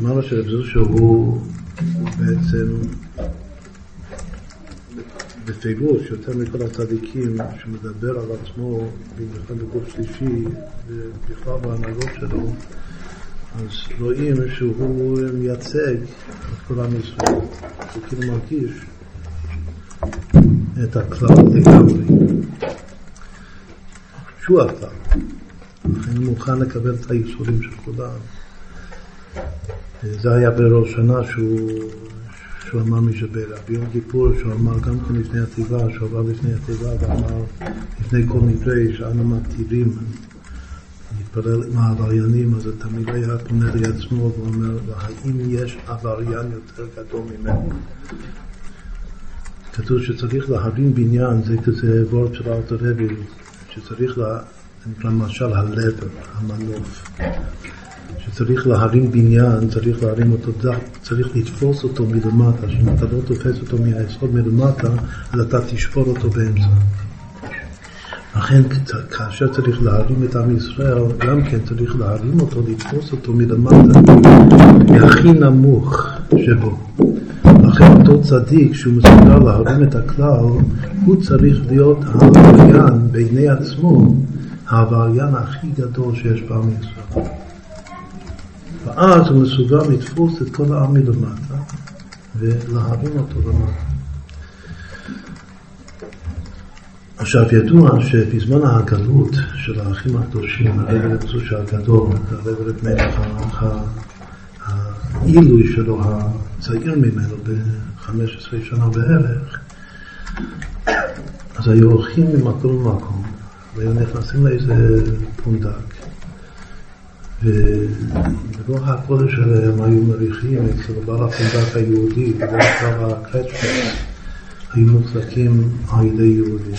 אמרנו שרב זושו הוא בעצם בפירוש, יותר מכל הצדיקים, שמדבר על עצמו, במיוחד בגוף שלישי, ובכלל בהנהגות שלו, אז רואים שהוא מייצג את כל עם ישראל. הוא כאילו מרגיש את הכלל לגמרי. שהוא. לכן הוא מוכן לקבל את הייסורים של כולם. זה היה בראש שנה שהוא, שהוא אמר משבלה. ביום כיפור שהוא אמר גם כן לפני התיבה, שהוא עבר לפני התיבה ואמר לפני כל מקרה שאנו מתירים להתפלל עם העבריינים, אז תמיד היה פונה לעצמו ואומר, האם יש עבריין יותר גדול ממנו? כתוב שצריך להרים בניין, זה כזה וורד של אלתר רבי, שצריך, לה, נקרא למשל הלב, המנוף. שצריך להרים בניין, צריך להרים אותו דק, צריך לתפוס אותו מלמטה, שאם אתה לא תופס אותו מהיסוד מלמטה, אז אתה תשבור אותו באמצע. לכן כאשר צריך להרים את עם ישראל, גם כן צריך להרים אותו, לתפוס אותו מלמטה, מהכי נמוך שבו. לכן אותו צדיק שהוא מסוגל להרים את הכלל, הוא צריך להיות העבריין בעיני עצמו, העבריין הכי גדול שיש בעם ישראל. ואז הוא מסוגל לתפוס את כל העם מלמטה ולהרים אותו למטה. עכשיו ידוע שבזמן הגלות של האחים הקדושים, הרב לבסוש הגדול, הרב למלך העילוי שלו, הצעיר ממנו ב-15 שנה בערך, אז היו הולכים ממקום למקום והיו נכנסים לאיזה פונדק ולא הכל שלהם היו מריחים אצל בעל הפונדק היהודי, בדרך כלל הקרצ'פס היו מוחזקים על ידי יהודים.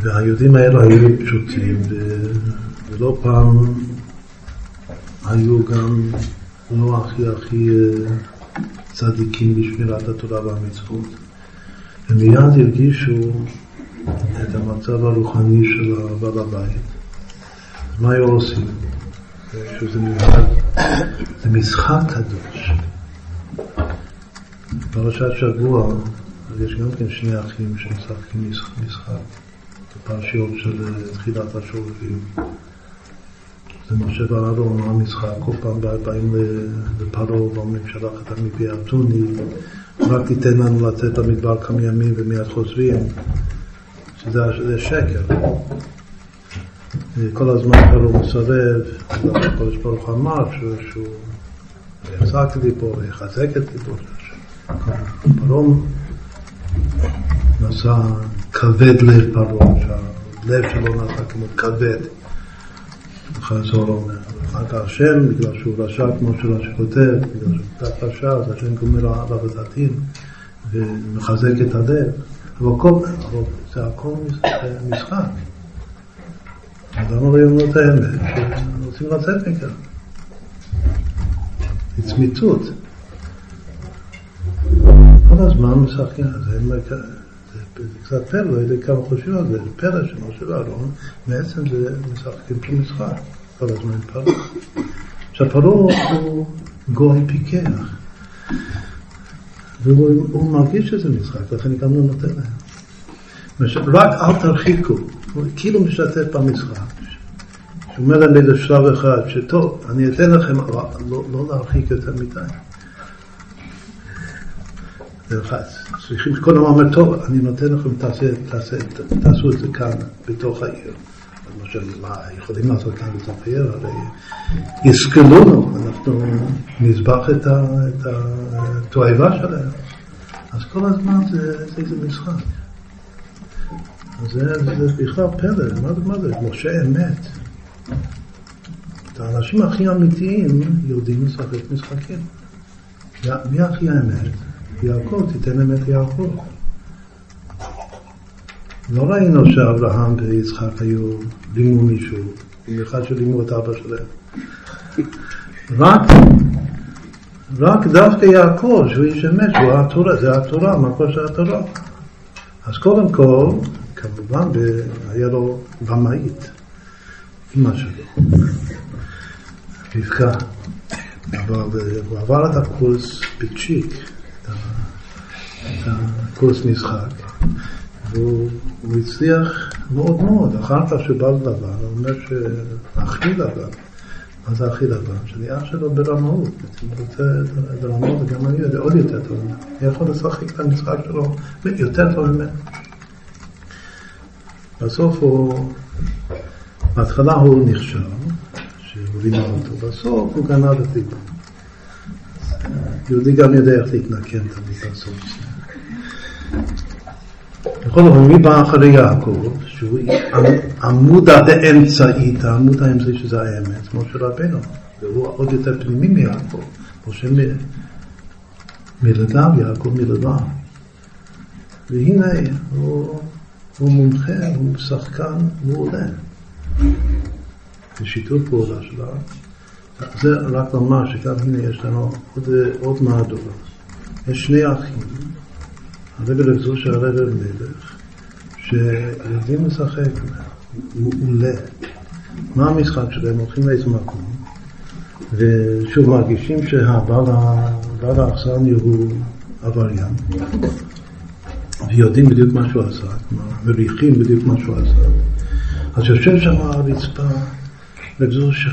והיהודים האלו היו פשוטים, ולא פעם היו גם לא הכי הכי אה, צדיקים בשמירת התורה והמצוות. ומיד הרגישו את המצב הרוחני של הבעל הבית. מה היו עושים? שזה מיוחד, זה משחק קדוש. בפרשת שבוע, יש גם כן שני אחים שמשחקים משחק, בפרשיות של אה, תחילת השורפים. זה משה ואהרון, המשחק, כל פעם באים לפרעה ואומרים שלח את מפי אתוני, רק תיתן לנו לצאת למדבר כמה ימים ומיד חוזרים, שזה שקר. כל הזמן פרעה מסרב, הקדוש ברוך אמר שהוא יחזק לי פה ויחזק את ליבו. פרעה נעשה כבד לב פרעה, שהלב שלו נעשה כמו כבד. חזור אומר. אחר כך השם, בגלל שהוא רשע כמו שרשע כותב, בגלל שהוא קצת רשע, אז השם גומר עליו הדתיים ומחזק את הלב. אבל זה הכל משחק. אז למה לא יאמרו את האמת? שרוצים לצאת מכאן. זה צמיתות. כל הזמן משחקים, זה, זה קצת פלא, לא יודע כמה חושבים על זה, זה פלא של משה ואהרון, בעצם זה משחקים פה משחק, כל הזמן פרעה. עכשיו פרעה הוא גוי פיקח, והוא מרגיש שזה משחק, לכן גם לא נותן להם. רק אל תרחיקו, הוא כאילו משתתף במשחק. הוא אומר להם באיזה שלב אחד, שטוב, אני אתן לכם, אבל לא, לא להרחיק יותר מדי. נלחץ. צריכים כל הזמן אומר, טוב, אני נותן לכם, תעשה, תעשה, תעשו את זה כאן, בתוך העיר. למשל, מה, יכולים לעשות כאן בתוך העיר? הרי יסכלונו, אנחנו נזבח את התועבה שלהם. אז כל הזמן זה איזה משחק. זה, זה בכלל פלא, מה, מה זה? משה אמת. את האנשים הכי אמיתיים יודעים לשחק משחקים. מי הכי האמת? יעקב, תיתן את יעקב. לא ראינו שאברהם ויצחק היו, לימו מישהו, במיוחד שלימו את אבא שלהם. רק, רק דווקא יעקב, שהוא איש אמת, שהוא התורה, זה התורה, מקור של התורה. אז קודם כל, כמובן, היה לו במאית, אמא שלו. רבקה, אבל הוא עבר את הקורס בצ'יק, את הקורס משחק, והוא הצליח מאוד מאוד. אחר כך שבא לבן, הוא אומר שהכי לבן, מה זה הכי לבן? שאני אח שלו ברמאות, אני רוצה ברמאות, וגם אני יודע עוד יותר טוב אני יכול לשחק את המשחק שלו יותר טוב ממנו. בסוף הוא, בהתחלה הוא נכשל, שהוא לימד אותו, בסוף הוא גנב את ליבו. יהודי גם יודע איך להתנקם תמיד בסוף. בכל אופן, מי בא אחרי יעקב, שהוא עמוד האמצעית, העמוד האמצעי שזה האמת, של רבנו, והוא עוד יותר פנימי מיעקב, משה מלדיו, יעקב מלדיו. והנה, הוא, הוא מומחה, הוא שחקן מעולה. בשיתוף פעולה שלה. זה רק לומר שגם הנה יש לנו עוד, עוד מהדורה. יש שני אחים, הרב רב זושה הרב מלך, שיודעים לשחק מעולה. מה המשחק שלהם? הולכים לאיזה מקום, ושוב מרגישים שהבעל האכסניה הוא עבריין, ויודעים בדיוק מה שהוא עשה, מריחים בדיוק מה שהוא עשה. אז יושב שם על הרצפה, רב.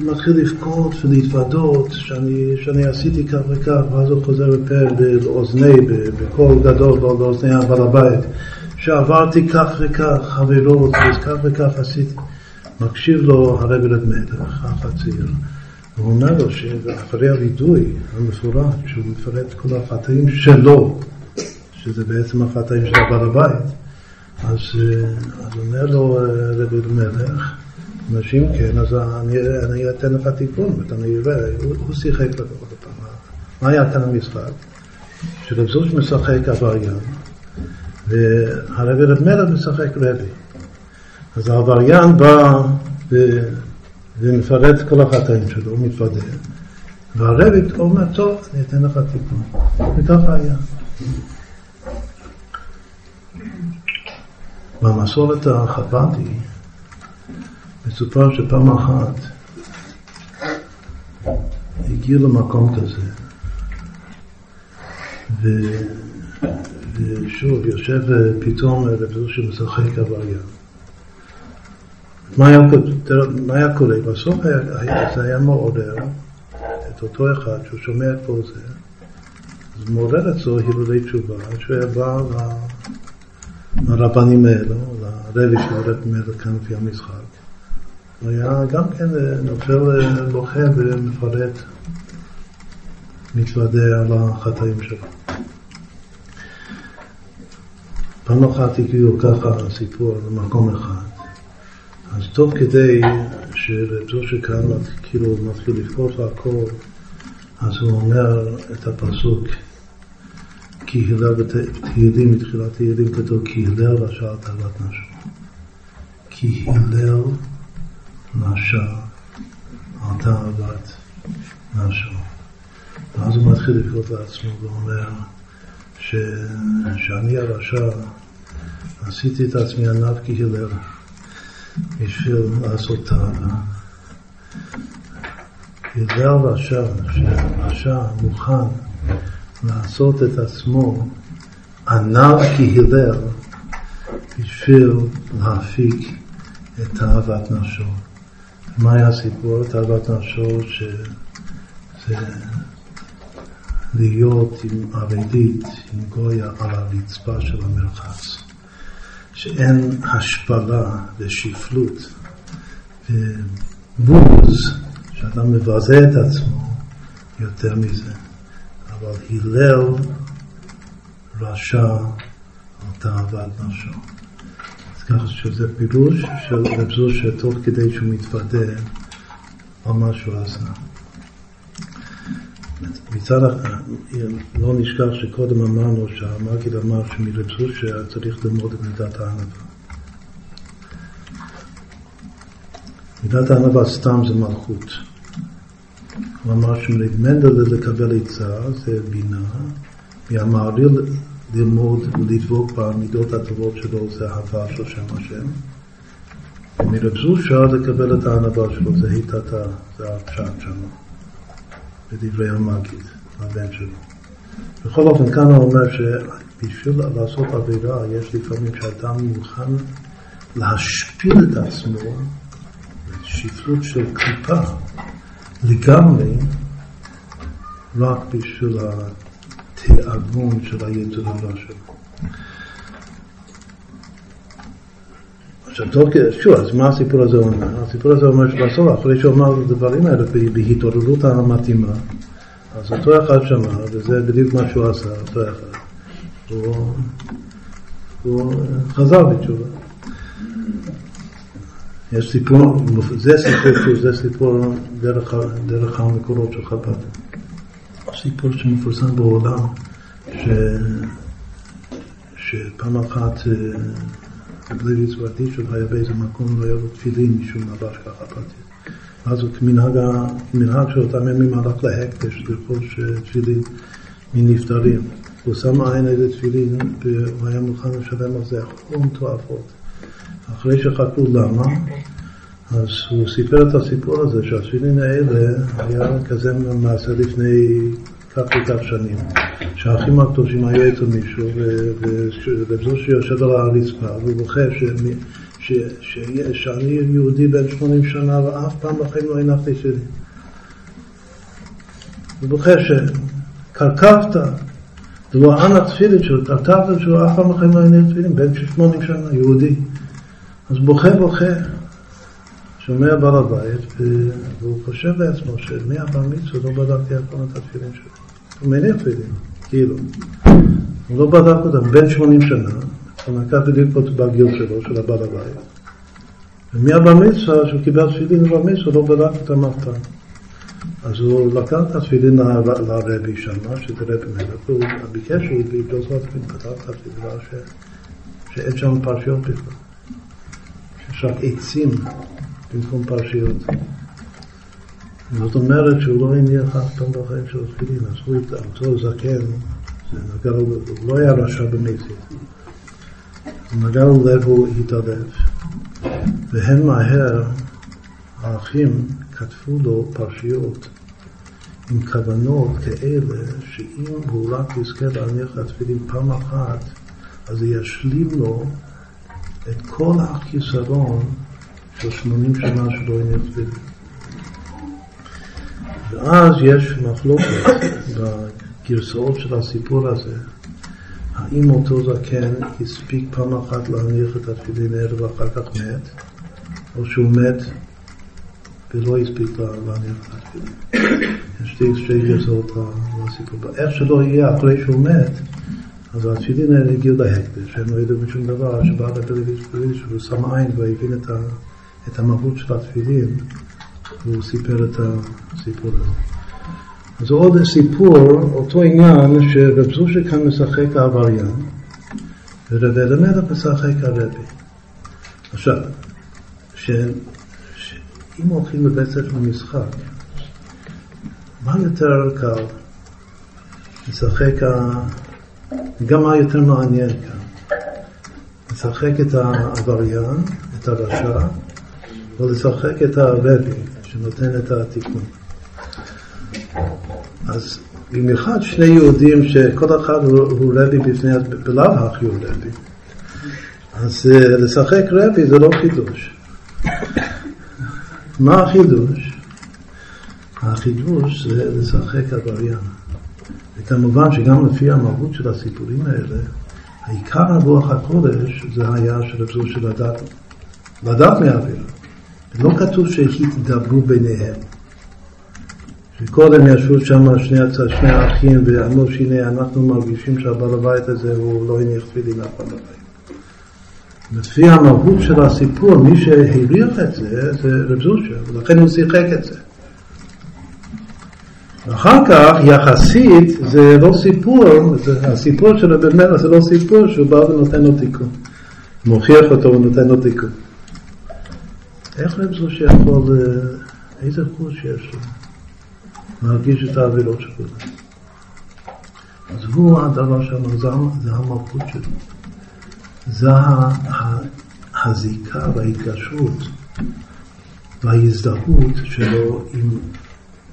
מתחיל לבכות ולהתוודות שאני, שאני עשיתי כך וכך, ואז הוא חוזר בפה לאוזני, בקול גדול לאוזני הבעל הבית, שעברתי כך וכך חברות, וכך וכך עשיתי. מקשיב לו הרב אלד מלך, אח הצעיר, והוא אומר לו שאחרי הווידוי המפורט, שהוא מפרט כל החטאים שלו, שזה בעצם החטאים של הבעל הבית, אז, אז אומר לו הרב אלד מלך, אנשים כן, אז אני, אני אתן לך תיקון, ואני אראה, הוא, הוא שיחק לך עוד פעם. מה היה כאן המשחק? שרב זוש משחק עבריין, והרבי רב מלך משחק רבי. אז העבריין בא ו... ומפרט את כל החטאים שלו, הוא מתוודה. והרבי אומר, טוב, אני אתן לך תיקון. וככה היה. במסורת החב"די, מסופר שפעם אחת הגיע למקום כזה, ו... ושוב, יושב פתאום רב זושה משחק עבריין. מה היה, מה היה קורה? בסוף היה, זה היה מעורר את אותו אחד שהוא שומע את כל זה, אז מעורר אצלו הילולי תשובה, שהוא היה בא לרבנים האלו, לרבי מלך כאן לפי המשחק. הוא היה גם כן אה, נופל אה, לוחם ומפרט, מתוודה על החטאים שלו. פעם אחת הגיעו ככה סיפור למקום אחד, אז תוך כדי שרב זושה כאן כאילו מתחיל לבכות והכל, אז הוא אומר את הפסוק הלל בתהילים, מתחילת תהילים כתוב כי הלל רשע תאוות נשו. כי הלל רשע על תאוות נשו. ואז הוא מתחיל לבכות לעצמו ואומר ש... שאני הרשע עשיתי את עצמי ענב כהלל בשביל לעשות תאווה. הלל רשע, שרשע מוכן לעשות את עצמו ענב כהלל בשביל להפיק את תאוות נפשו. מה היה הסיפור? תאוות נפשו שזה להיות עם ערדית, עם גויה על הרצפה של המרחץ. שאין השפלה ושפלות ובוז, שאדם מבזה את עצמו יותר מזה. אבל הלל רשע על תאוות נפשו. אז ככה שזה פירוש של רב זוש שתוך כדי שהוא מתוודה על מה שהוא עשה. מצד לא נשכח שקודם אמרנו שהמגיד אמר שמרב זושה צריך ללמוד את מידת הענווה. מידת הענווה סתם זה מלכות. הוא אמר שמנדל לקבל עצה זה בינה, מהמעריל ללמוד ולדבוק במידות הטובות שלו זה אהבה של שם השם, ומרב זושה לקבל את הענבה שלו, זה היטתה, זה הפשט שם, בדברי המגיד, הבן שלו. בכל אופן, כאן הוא אומר שבשביל לעשות עבירה, יש לפעמים שאדם מוכן להשפיל את עצמו, שפלות של קליפה, לגמרי, רק בשביל התיאבון של היצר שלו. עכשיו, שוב, אז מה הסיפור הזה אומר? הסיפור הזה אומר שבסוף, אחרי שהוא אמר את הדברים האלה בהתעוררות המתאימה, אז אותו אחד שמע, וזה בדיוק מה שהוא עשה, אותו אחד. הוא, הוא חזר בתשובה. יש סיפור, זה סיפור, זה סיפור דרך, דרך המקורות של חב"ד. סיפור שמפורסם בעולם, ש, שפעם אחת לוי זוורדישוב היה באיזה מקום, לא היה לו תפילין משום לבש ככה פרטי. אז כמנהג של אותם ימים הלך להקדש לרכוש אה, תפילין מנפטרים. הוא שם עין איזה תפילין והוא היה מוכן לשלם על זה הון תועפות. אחרי שחקרו למה, אז הוא סיפר את הסיפור הזה שהתפילין האלה היה כזה מעשה לפני כך וכך שנים. שהאחים הקדושים היו אצל מישהו, וזו שיושב על הרצפה, והוא בוכה שאני יהודי בן 80 שנה ואף פעם בחיים לא הנחתי שלי. הוא בוכה שקרקבת, ולא אנא תפילין שלו, כתבת שהוא אף פעם בחיים לא הניח תפילין, בן 80 שנה, יהודי. אז בוכה בוכה, שומע בעל הבית, והוא חושב לעצמו שמהבר מצווה לא בדקתי אף פעם את התפילין שלו. הוא מניח תפילין. כאילו. הוא לא בדק אותם, בן 80 שנה, הוא נקע בדיוק בגיל שלו, של הבעל הבית. ומהבר מצווה, שהוא קיבל תפילין בבר מצווה, לא בדק אותם אף פעם. אז הוא לקח את התפילין לרבי שם, שזה רבי מלך, והוא ביקש יבדוק את התפילין, כתב את התפילין, שאין שם פרשיות בכלל. יש רק עצים במקום פרשיות. זאת אומרת שהוא לא הניח אף פעם בחיים של תפילין, אז הוא אותו זקן, הוא לא היה רשע. הוא נגע לו לב, הוא התעלף. והם מהר, האחים, כתבו לו פרשיות עם כוונות כאלה, שאם הוא רק יזכה להניח לתפילין פעם אחת, אז זה ישלים לו את כל החיסרון של 80 שנה שלא הניח תפילין. ואז יש מחלוקת בגרסאות של הסיפור הזה, האם אותו זקן הספיק פעם אחת להניח את התפילין ערב ואחר כך מת, או שהוא מת ולא הספיק להניח את התפילין. יש שתי גרסאות לסיפור. איך שלא יהיה, אחרי שהוא מת, אז התפילין האלה הגיעו להקדש, הם לא ידעו משום דבר, שבא לפלגי שהוא שם עין והבין את המהות של התפילין. והוא סיפר את הסיפור הזה. אז עוד סיפור, אותו עניין שרב זושה כאן משחק העבריין, ורב אלימלך משחק הרבי. עכשיו, שאם הולכים לבית ספר משחק, מה יותר קל? לשחק, גם מה יותר מעניין כאן? לשחק את העבריין, את הרשע, או לשחק את הרבי. שנותן את התיקון. אז במיוחד שני יהודים שכל אחד הוא, רבי בפני, בלאו הכי הוא רבי. אז uh, לשחק רבי זה לא חידוש. מה החידוש? החידוש זה לשחק עבריין. וכמובן שגם לפי המהות של הסיפורים האלה, העיקר הרוח הקודש זה היה של רב של לדעת, לדעת מהאוויר. לא כתוב שהתדברו ביניהם. שקודם ישבו שם שני, שני האחים ואמרו שהנה אנחנו מרגישים שהבעל הבית הזה הוא לא הניח תפילין אף פעם בחיים. לפי המהות של הסיפור, מי שהריח את זה זה רב זושה, ולכן הוא שיחק את זה. אחר כך, יחסית, זה לא סיפור, זה, הסיפור של רבי מלך זה לא סיפור שהוא בא ונותן לו תיקון. מוכיח אותו ונותן לו תיקון. איך רב זושה יכול, איזה חוש יש לו? מרגיש את האווילות שלו. אז הוא הדבר שם, זה המלכות שלו. זה הזיקה וההתקשרות וההזדהות שלו עם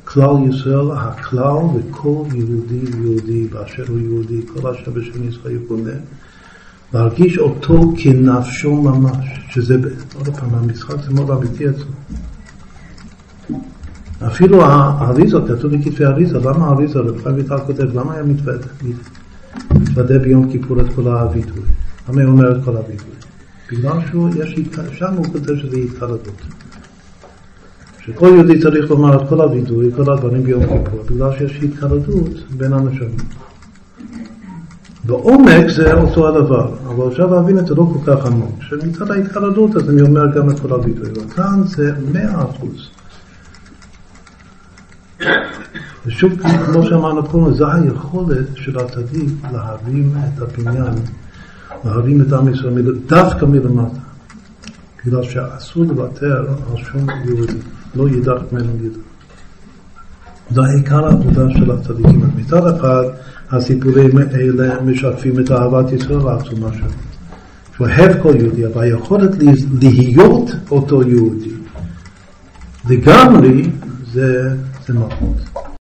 כלל ישראל, הכלל וכל יהודי ויהודי באשר הוא יהודי, כל אשר בשם ישראל יבונה, להרגיש אותו כנפשו ממש, שזה, עוד פעם, המשחק זה מאוד אמיתי אצלו. אפילו האריזה, כתוב בכתבי האריזה, למה האריזה, רב חיים ויטל כותב, למה היה מתוודה ביום כיפור את כל הווידוי? למה הוא אומר את כל הווידוי? בגלל שהוא, יש, שם הוא כותב שזה התקלדות. שכל יהודי צריך לומר את כל הווידוי, כל הדברים ביום כיפור, בגלל שיש התקלדות בין אנשים. בעומק זה אותו הדבר, אבל אפשר להבין את זה לא כל כך עמוק, שמצד ההתקלדות אז אני אומר גם את כל הווידוי, וכאן זה מאה אחוז. ושוב, כמו שאמרנו קודם, זו היכולת של הצדיק להרים את הבניין, להרים את עם ישראל דווקא מלמטה. בגלל שאסור לוותר על שום יהודי, לא יידח ממנו יידח. זה עיקר העבודה של הצדיקים. מצד אחד, הסיפורים האלה משקפים את אהבת ישראל העצומה שלו. שהוא אוהב כל יהודי, אבל היכולת להיות אותו יהודי לגמרי זה, זה מלכות.